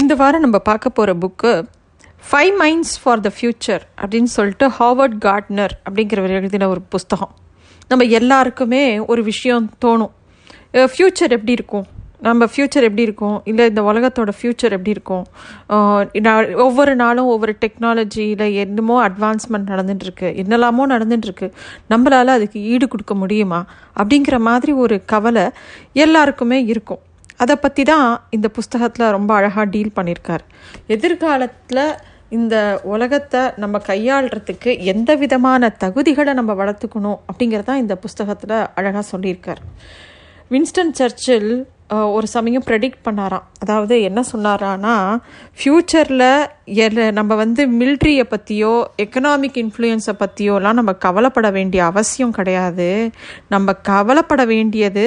இந்த வாரம் நம்ம பார்க்க போகிற book five minds for the future அப்படின்னு சொல்லிட்டு ஹாவர்ட் கார்ட்னர் அப்படிங்கிறவர் எழுதின ஒரு புஸ்தகம். நம்ம எல்லாருக்குமே ஒரு விஷயம் தோணும். ஃப்யூச்சர் எப்படி இருக்கும்? நம்ம ஃப்யூச்சர் எப்படி இருக்கும்? இல்லை இந்த உலகத்தோட ஃப்யூச்சர் எப்படி இருக்கும்? நான் ஒவ்வொரு நாளும் ஒவ்வொரு டெக்னாலஜியில் என்னமோ அட்வான்ஸ்மெண்ட் நடந்துட்டுருக்கு. என்னெல்லாமோ நடந்துட்டுருக்கு. நம்மளால் அதுக்கு ஈடு கொடுக்க முடியுமா? அப்படிங்கிற மாதிரி ஒரு கவலை எல்லாருக்குமே இருக்கும். அதை பற்றி தான் இந்த புஸ்தகத்தில் ரொம்ப அழகாக டீல் பண்ணியிருக்கார் எதிர்காலத்தில் இந்த உலகத்தை நம்ம கையாளுறதுக்கு எந்த விதமான தகுதிகளை நம்ம வளர்த்துக்கணும் அப்படிங்கிறதான் இந்த புஸ்தகத்தில் அழகாக சொல்லியிருக்கார். வின்ஸ்டன் சர்ச்சில் ஒரு சமயம் ப்ரெடிக்ட் பண்ணாராம். அதாவது என்ன சொன்னாரான்னா ஃப்யூச்சரில் எல் நம்ம வந்து மில்ட்ரியை பற்றியோ எக்கனாமிக் இன்ஃப்ளூயன்ஸை பற்றியோலாம் நம்ம கவலைப்பட வேண்டிய அவசியம் கிடையாது. நம்ம கவலைப்பட வேண்டியது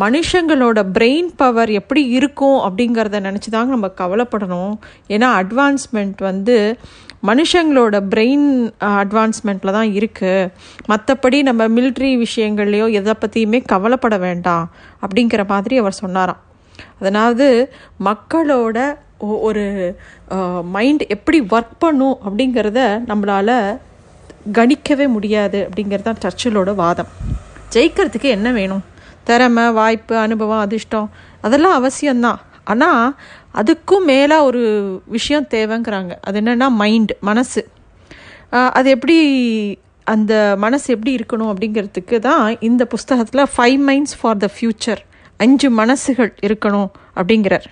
மனுஷங்களோட பிரெயின் பவர் எப்படி இருக்கும் அப்படிங்கிறத நினச்சி தாங்க நம்ம கவலைப்படணும். ஏன்னா அட்வான்ஸ்மெண்ட் வந்து மனுஷங்களோட பிரெயின் அட்வான்ஸ்மெண்ட்டில் தான் இருக்குது மற்றபடி நம்ம மிலிட்ரி விஷயங்கள்லையோ எதை பற்றியுமே கவலைப்பட வேண்டாம் அப்படிங்கிற மாதிரி அவர் சொன்னாராம். அதாவது மக்களோட ஒரு மைண்ட் எப்படி ஒர்க் பண்ணும் அப்படிங்கிறத நம்மளால் கணிக்கவே முடியாது அப்படிங்கிறது தான் சர்ச்சிலோட வாதம். ஜெயிக்கிறதுக்கு என்ன வேணும்? திறமை வாய்ப்பு அனுபவம் அதிர்ஷ்டம் அதெல்லாம் அவசியம்தான். ஆனால் அதுக்கும் மேலே ஒரு விஷயம் தேவைங்கிறாங்க. அது என்னென்னா மைண்ட் மனசு. அது எப்படி அந்த மனசு எப்படி இருக்கணும் அப்படிங்கிறதுக்கு தான் இந்த புஸ்தகத்தில் five minds for the future அஞ்சு மனசுகள் இருக்கணும் அப்படிங்கிறார்.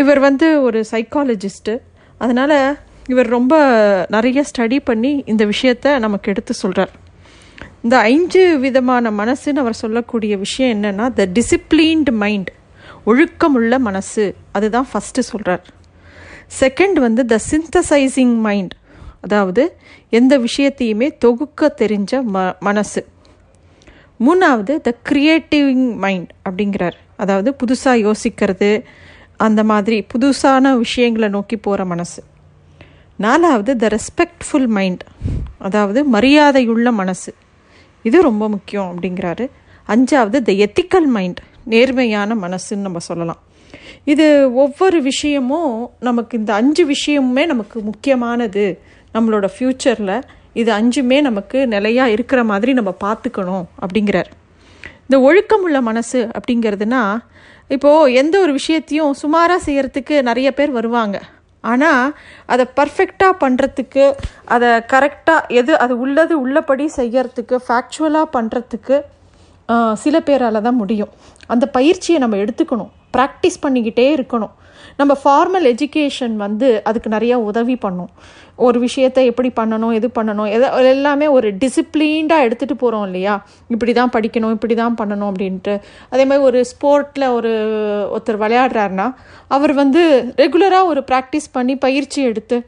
இவர் வந்து ஒரு சைக்காலஜிஸ்ட்டு அதனால் இவர் ரொம்ப நிறைய ஸ்டடி பண்ணி இந்த விஷயத்த நமக்கு எடுத்து சொல்கிறார் இந்த ஐந்து விதமான மனசுன்னு அவர் சொல்லக்கூடிய விஷயம் என்னென்னா த டிசிப்ளின்டு மைண்ட் ஒழுக்கமுள்ள மனசு. அதுதான் ஃபஸ்ட்டு சொல்கிறார் செகண்ட் வந்து த சிந்தசைசிங் மைண்ட் அதாவது எந்த விஷயத்தையுமே தொகுக்க தெரிஞ்ச ம மனசு. மூணாவது த கிரியேட்டிவிங் மைண்ட் அப்படிங்கிறார். அதாவது புதுசாக யோசிக்கிறது அந்த மாதிரி புதுசான விஷயங்களை நோக்கி போகிற மனசு. நாலாவது த ரெஸ்பெக்ட்ஃபுல் மைண்ட் அதாவது மரியாதையுள்ள மனசு. இது ரொம்ப முக்கியம் அப்படிங்கிறாரு. அஞ்சாவது த எத்திக்கல் மைண்ட் நேர்மையான மனசுன்னு நம்ம சொல்லலாம். இது ஒவ்வொரு விஷயமும் நமக்கு இந்த அஞ்சு விஷயமுமே நமக்கு முக்கியமானது. நம்மளோட ஃப்யூச்சரில் இது அஞ்சுமே நமக்கு நிலையாக இருக்கிற மாதிரி நம்ம பார்த்துக்கணும் அப்படிங்கிறார். இந்த ஒழுக்கமுள்ள மனசு அப்படிங்கிறதுனா இப்போது எந்த ஒரு விஷயத்தையும் சுமாராக செய்கிறதுக்கு நிறைய பேர் வருவாங்க. ஆனால் அதை பர்ஃபெக்டாக பண்ணுறதுக்கு அதை கரெக்டாக எது அது உள்ளது உள்ளபடி செய்யறதுக்கு ஃபேக்சுவலாக பண்ணுறதுக்கு சில பேரால் தான் முடியும். அந்த பயிற்சியை நம்ம எடுத்துக்கணும். ப்ராக்டிஸ் பண்ணிக்கிட்டே இருக்கணும். நம்ம ஃபார்மல் எஜுகேஷன் வந்து அதுக்கு நிறையா உதவி பண்ணும். ஒரு விஷயத்தை எப்படி பண்ணணும் எது பண்ணணும் எதை எல்லாமே ஒரு டிசிப்ளீன்டாக எடுத்துகிட்டு போகிறோம் இல்லையா? இப்படி தான் படிக்கணும் இப்படி தான் பண்ணணும் அப்படின்ட்டு. அதே மாதிரி ஒரு ஸ்போர்ட்டில் ஒரு ஒருத்தர் விளையாடுறாருன்னா அவர் வந்து ரெகுலராக ஒரு ப்ராக்டிஸ் பண்ணி பயிற்சி எடுத்து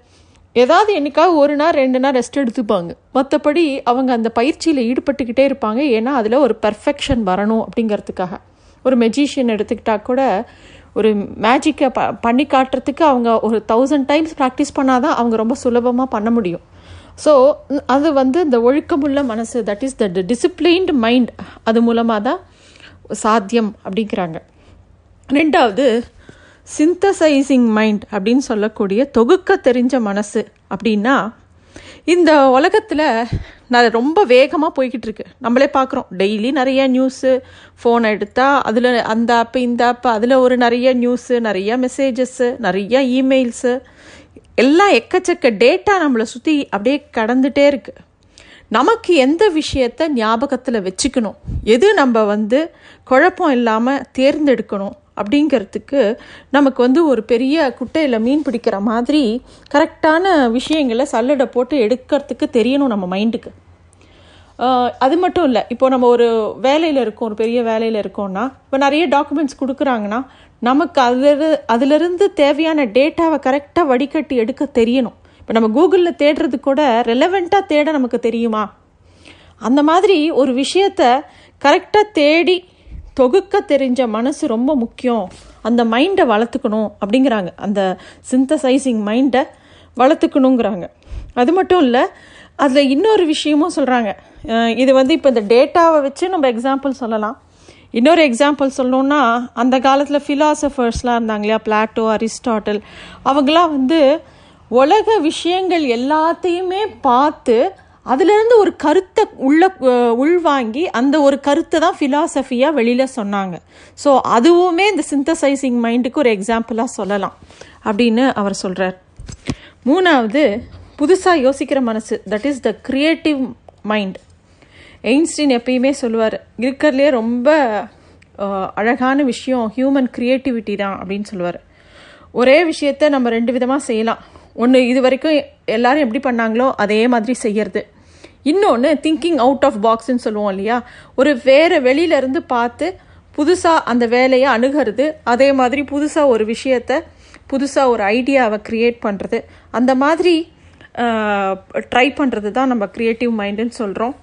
ஏதாவது என்னைக்காவது ஒரு நாள் ரெண்டு நாள் ரெஸ்ட் எடுத்துப்பாங்க. மற்றபடி அவங்க அந்த பயிற்சியில் ஈடுபட்டுக்கிட்டே இருப்பாங்க. ஏன்னா அதில் ஒரு பர்ஃபெக்ஷன் வரணும் அப்படிங்கிறதுக்காக. ஒரு மெஜிஷியன் எடுத்துக்கிட்டால் கூட ஒரு மேஜிக்கை ப பண்ணி காட்டுறதுக்கு அவங்க ஒரு தௌசண்ட் டைம்ஸ் ப்ராக்டிஸ் பண்ணால் தான் அவங்க ரொம்ப சுலபமாக பண்ண முடியும். ஸோ அது வந்து இந்த ஒழுக்கமுள்ள மனசு that is the disciplined mind அது மூலமாக தான் சாத்தியம் அப்படிங்கிறாங்க. ரெண்டாவது சிந்தசைசிங் மைண்ட் அப்படின்னு சொல்லக்கூடிய தொகுக்க தெரிஞ்ச மனசு அப்படின்னா இந்த உலகத்தில் நான் ரொம்ப வேகமாக போய்கிட்டு இருக்கு நம்மளே பார்க்குறோம் டெய்லி நிறைய நியூஸு ஃபோன் எடுத்தால் அதில் அந்த ஆப்பு இந்த ஆப்பு அதில் ஒரு நிறைய நியூஸு நிறைய மெசேஜஸ்ஸு நிறைய இமெயில்ஸு எல்லாம் எக்கச்சக்க டேட்டா நம்மளை சுற்றி அப்படியே கடந்துகிட்டே இருக்குது நமக்கு எந்த விஷயத்த ஞாபகத்தில் வச்சுக்கணும்? எது நம்ம வந்து குழப்பம் இல்லாமல் தேர்ந்தெடுக்கணும்? அப்படிங்கிறதுக்கு நமக்கு வந்து ஒரு பெரிய குட்டையில் மீன் பிடிக்கிற மாதிரி கரெக்டான விஷயங்களை சல்லடை போட்டு எடுக்கிறதுக்கு தெரியணும் நம்ம மைண்டுக்கு. அது மட்டும் இல்லை இப்போ நம்ம ஒரு வேலையில் இருக்கோம் ஒரு பெரிய வேலையில் இருக்கோம்னா இப்போ நிறைய டாக்குமெண்ட்ஸ் கொடுக்குறாங்கன்னா நமக்கு அதில் அதிலிருந்து தேவையான டேட்டாவை கரெக்டாக வடிகட்டி எடுக்க தெரியணும். இப்போ நம்ம கூகுளில் தேடுறது கூட ரெலவெண்ட்டாக தேட நமக்கு தெரியுமா? அந்த மாதிரி ஒரு விஷயத்த கரெக்டாக தேடி தொகுக்க தெரிஞ்ச மனசு ரொம்ப முக்கியம். அந்த மைண்டை வளர்த்துக்கணும் அப்படிங்கிறாங்க. அந்த சிந்தசைசிங் மைண்டை வளர்த்துக்கணுங்கிறாங்க. அது மட்டும் இல்லை அதில் இன்னொரு விஷயமும் சொல்கிறாங்க இது வந்து இப்போ இந்த டேட்டாவை வச்சு நம்ம எக்ஸாம்பிள் சொல்லலாம். இன்னொரு எக்ஸாம்பிள் சொல்லணுன்னா அந்த காலத்தில் ஃபிலாசபர்ஸ்லாம் இருந்தாங்க இல்லையா? Plato Aristotle. அவங்களாம் வந்து உலக விஷயங்கள் எல்லாத்தையுமே பார்த்து அதுலேருந்து ஒரு கருத்தை உள்ள உள்வாங்கி அந்த ஒரு கருத்தை தான் ஃபிலாசபியாக வெளியில் சொன்னாங்க. ஸோ அதுவுமே இந்த சிந்தசைசிங் மைண்டுக்கு ஒரு எக்ஸாம்பிளாக சொல்லலாம். அப்படின்னு அவர் சொல்கிறார் மூணாவது புதுசாக யோசிக்கிற மனசு. That is the creative mind Einstein எப்பயுமே சொல்லுவார் இருக்கிறதுலே ரொம்ப அழகான விஷயம் ஹியூமன் க்ரியேட்டிவிட்டி தான் அப்படின்னு சொல்லுவார். ஒரே விஷயத்த நம்ம ரெண்டு விதமாக செய்யலாம். ஒன்று இது வரைக்கும் எல்லாரும் எப்படி பண்ணாங்களோ அதே மாதிரி செய்யறது. இன்னொன்று திங்கிங் அவுட் ஆஃப் பாக்ஸ்ன்னு சொல்லுவோம் இல்லையா? ஒரு வேறு வெளியிலேருந்து பார்த்து புதுசாக அந்த வேலையை அணுகிறது அதே மாதிரி புதுசாக ஒரு விஷயத்த புதுசாக ஒரு ஐடியாவை க்ரியேட் பண்ணுறது அந்த மாதிரி ட்ரை பண்ணுறது தான் நம்ம க்ரியேட்டிவ் மைண்டுன்னு சொல்கிறோம்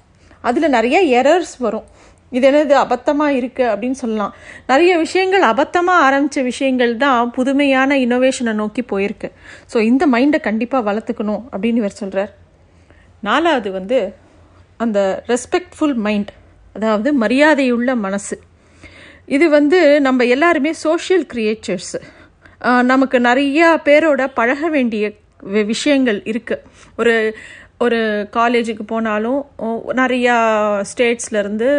அதில் நிறைய எரர்ஸ் வரும். இது என்னது அபத்தமாக இருக்குது அப்படின்னு சொல்லலாம். நிறைய விஷயங்கள் அபத்தமாக ஆரம்பித்த விஷயங்கள் தான் புதுமையான இன்னோவேஷனை நோக்கி போயிருக்கு. ஸோ இந்த மைண்டை கண்டிப்பாக வளர்த்துக்கணும் அப்படின்னு இவர் சொல்கிறார் நாலாவது வந்து அந்த ரெஸ்பெக்ட்ஃபுல் மைண்ட் அதாவது மரியாதையுள்ள மனசு. இது வந்து நம்ம எல்லாருமே சோஷியல் கிரியேச்சர்ஸு நமக்கு நிறையா பேரோட பழக வேண்டிய விஷயங்கள் இருக்குது ஒரு ஒரு காலேஜுக்கு போனாலும் நிறையா ஸ்டேட்ஸ்லேருந்து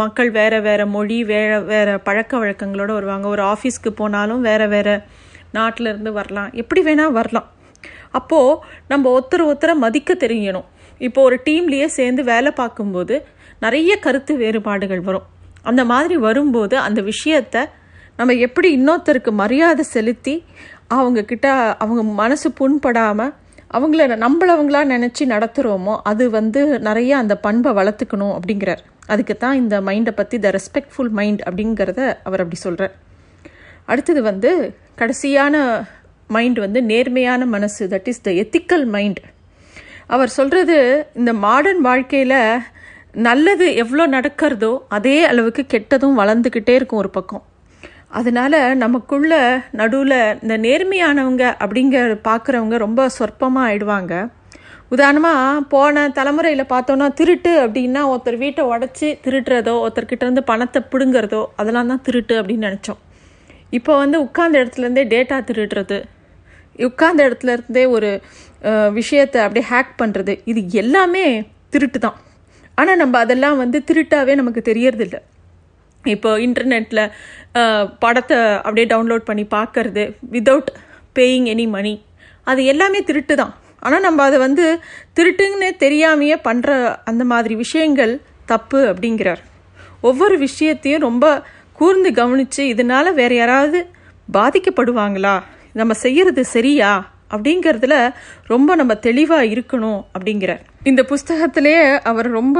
மக்கள் வேறு வேறு மொழி வேறு வேறு பழக்க வழக்கங்களோட வருவாங்க. ஒரு ஆஃபீஸ்க்கு போனாலும் வேறு வேறு நாட்டில் இருந்து வரலாம். எப்படி வேணால் வரலாம். அப்போது நம்ம ஒருத்தர் ஒருத்தரை மதிக்க தெரியணும் இப்போ ஒரு டீம்லேயே சேர்ந்து வேலை பார்க்கும்போது நிறைய கருத்து வேறுபாடுகள் வரும். அந்த மாதிரி வரும்போது அந்த விஷயத்த நம்ம எப்படி இன்னொருத்தருக்கு மரியாதை செலுத்தி அவங்கக்கிட்ட அவங்க மனசு புண்படாமல் அவங்கள நம்மளவங்களா நினச்சி நடத்துகிறோமோ அது வந்து நிறைய அந்த பண்பை வளர்த்துக்கணும் அப்படிங்கிறார். அதுக்கு தான் இந்த மைண்டை பற்றி த ரெஸ்பெக்ட்ஃபுல் மைண்ட் அப்படிங்கிறத அவர் அப்படி சொல்கிறார் அடுத்தது வந்து கடைசியான மைண்ட் வந்து நேர்மையான மனசு that is the ethical mind அவர் சொல்கிறது இந்த மாடர்ன் வாழ்க்கையில் நல்லது எவ்வளோ நடக்கிறதோ அதே அளவுக்கு கெட்டதும் வளர்ந்துக்கிட்டே இருக்கும் ஒரு பக்கம். அதனால் நமக்குள்ள நடுவில் இந்த நேர்மையானவங்க அப்படிங்கிற பார்க்குறவங்க ரொம்ப சொற்பமாக ஆயிடுவாங்க. உதாரணமாக போன தலைமுறையில் பார்த்தோன்னா திருட்டு அப்படின்னா ஒருத்தர் வீட்டை உடச்சி திருட்டுறதோ ஒருத்தர்கிட்டருந்து பணத்தை பிடுங்கிறதோ அதெல்லாம் தான் திருட்டு அப்படின்னு நினச்சோம். இப்போ வந்து உட்கார்ந்த இடத்துலேருந்தே டேட்டா திருடுறது உட்கார்ந்த இடத்துல இருந்தே ஒரு விஷயத்தை அப்படியே ஹேக் பண்ணுறது இது எல்லாமே திருட்டு தான் ஆனால் நம்ம அதெல்லாம் வந்து திருட்டாகவே நமக்கு தெரியறதில்ல. இப்போ இன்டர்நெட்டில் படத்தை அப்படியே டவுன்லோட் பண்ணி பார்க்கறது வித்தவுட் பேயிங் எனி மணி அது எல்லாமே திருட்டு தான் ஆனால் நம்ம அதை வந்து திருட்டுன்னு தெரியாமையே பண்ணுற அந்த மாதிரி விஷயங்கள் தப்பு அப்படிங்கிறார். ஒவ்வொரு விஷயத்தையும் ரொம்ப கூர்ந்து கவனித்து இதனால வேறு யாராவது பாதிக்கப்படுவாங்களா? நம்ம செய்யறது சரியா? அப்படிங்கிறதுல ரொம்ப நம்ம தெளிவாக இருக்கணும் அப்படிங்கிறார். இந்த புஸ்தகத்திலேயே அவர் ரொம்ப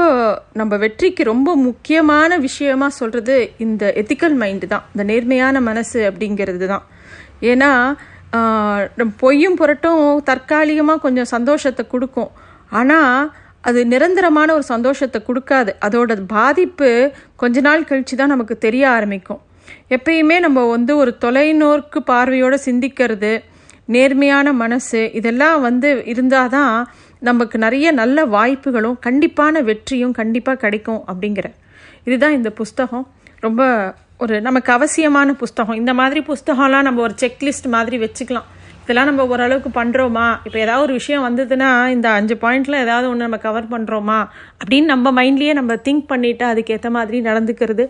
நம்ம வெற்றிக்கு ரொம்ப முக்கியமான விஷயமா சொல்றது இந்த எத்திக்கல் மைண்டு தான். இந்த நேர்மையான மனசு அப்படிங்கிறது தான். ஏன்னா நம்ம பொய்யும் புரட்டும் தற்காலிகமாக கொஞ்சம் சந்தோஷத்தை கொடுக்கும். ஆனால் அது நிரந்தரமான ஒரு சந்தோஷத்தை கொடுக்காது. அதோட பாதிப்பு கொஞ்ச நாள் கழிச்சு தான் நமக்கு தெரிய ஆரம்பிக்கும். எப்பயுமே நம்ம வந்து ஒரு தொலைநோக்கு பார்வையோடு சிந்திக்கிறது நேர்மையான மனசு இதெல்லாம் வந்து இருந்தால் தான் நமக்கு நிறைய நல்ல வாய்ப்புகளும் கண்டிப்பான வெற்றியும் கண்டிப்பாக கிடைக்கும் அப்படிங்கிற. இதுதான் இந்த புஸ்தகம். ரொம்ப ஒரு நமக்கு அவசியமான புஸ்தகம். இந்த மாதிரி புஸ்தகம்லாம் நம்ம ஒரு செக்லிஸ்ட் மாதிரி வச்சுக்கலாம். இதெல்லாம் நம்ம ஓரளவுக்கு பண்ணுறோமா இப்போ ஏதாவது ஒரு விஷயம் வந்ததுன்னா இந்த அஞ்சு பாயிண்ட்லாம் ஏதாவது ஒன்று நம்ம கவர் பண்ணுறோமா அப்படின்னு நம்ம மைண்ட்லேயே நம்ம திங்க் பண்ணிவிட்டு அதுக்கேற்ற மாதிரி நடந்துக்கிறது.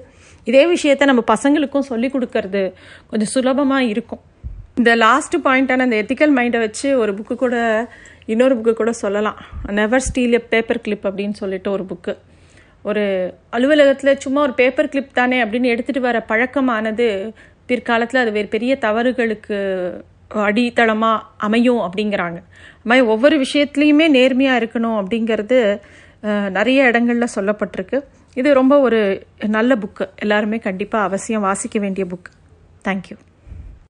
இதே விஷயத்த நம்ம பசங்களுக்கும் சொல்லி கொடுக்கறது கொஞ்சம் சுலபமாக இருக்கும். இந்த லாஸ்ட் பாயிண்டான அந்த எத்திக்கல் மைண்டை வச்சு ஒரு புக்கு கூட இன்னொரு புக்கு கூட சொல்லலாம். Never steal a paper clip அப்படின்னு சொல்லிட்டு ஒரு புக்கு ஒரு அலுவலகத்தில் சும்மா ஒரு பேப்பர் கிளிப் தானே அப்படின்னு எடுத்துகிட்டு வர பழக்கமானது பிற்காலத்தில் அது வேறு பெரிய தவறுகளுக்கு அடித்தளமாக அமையும் அப்படிங்கிறாங்க. அது மாதிரி ஒவ்வொரு விஷயத்துலையுமே நேர்மையாக இருக்கணும் அப்படிங்கிறது நிறைய இடங்களில் சொல்லப்பட்டிருக்கு. இது ரொம்ப ஒரு நல்ல புக்கு எல்லாருமே கண்டிப்பாக அவசியம் வாசிக்க வேண்டிய புக் தேங்க்யூ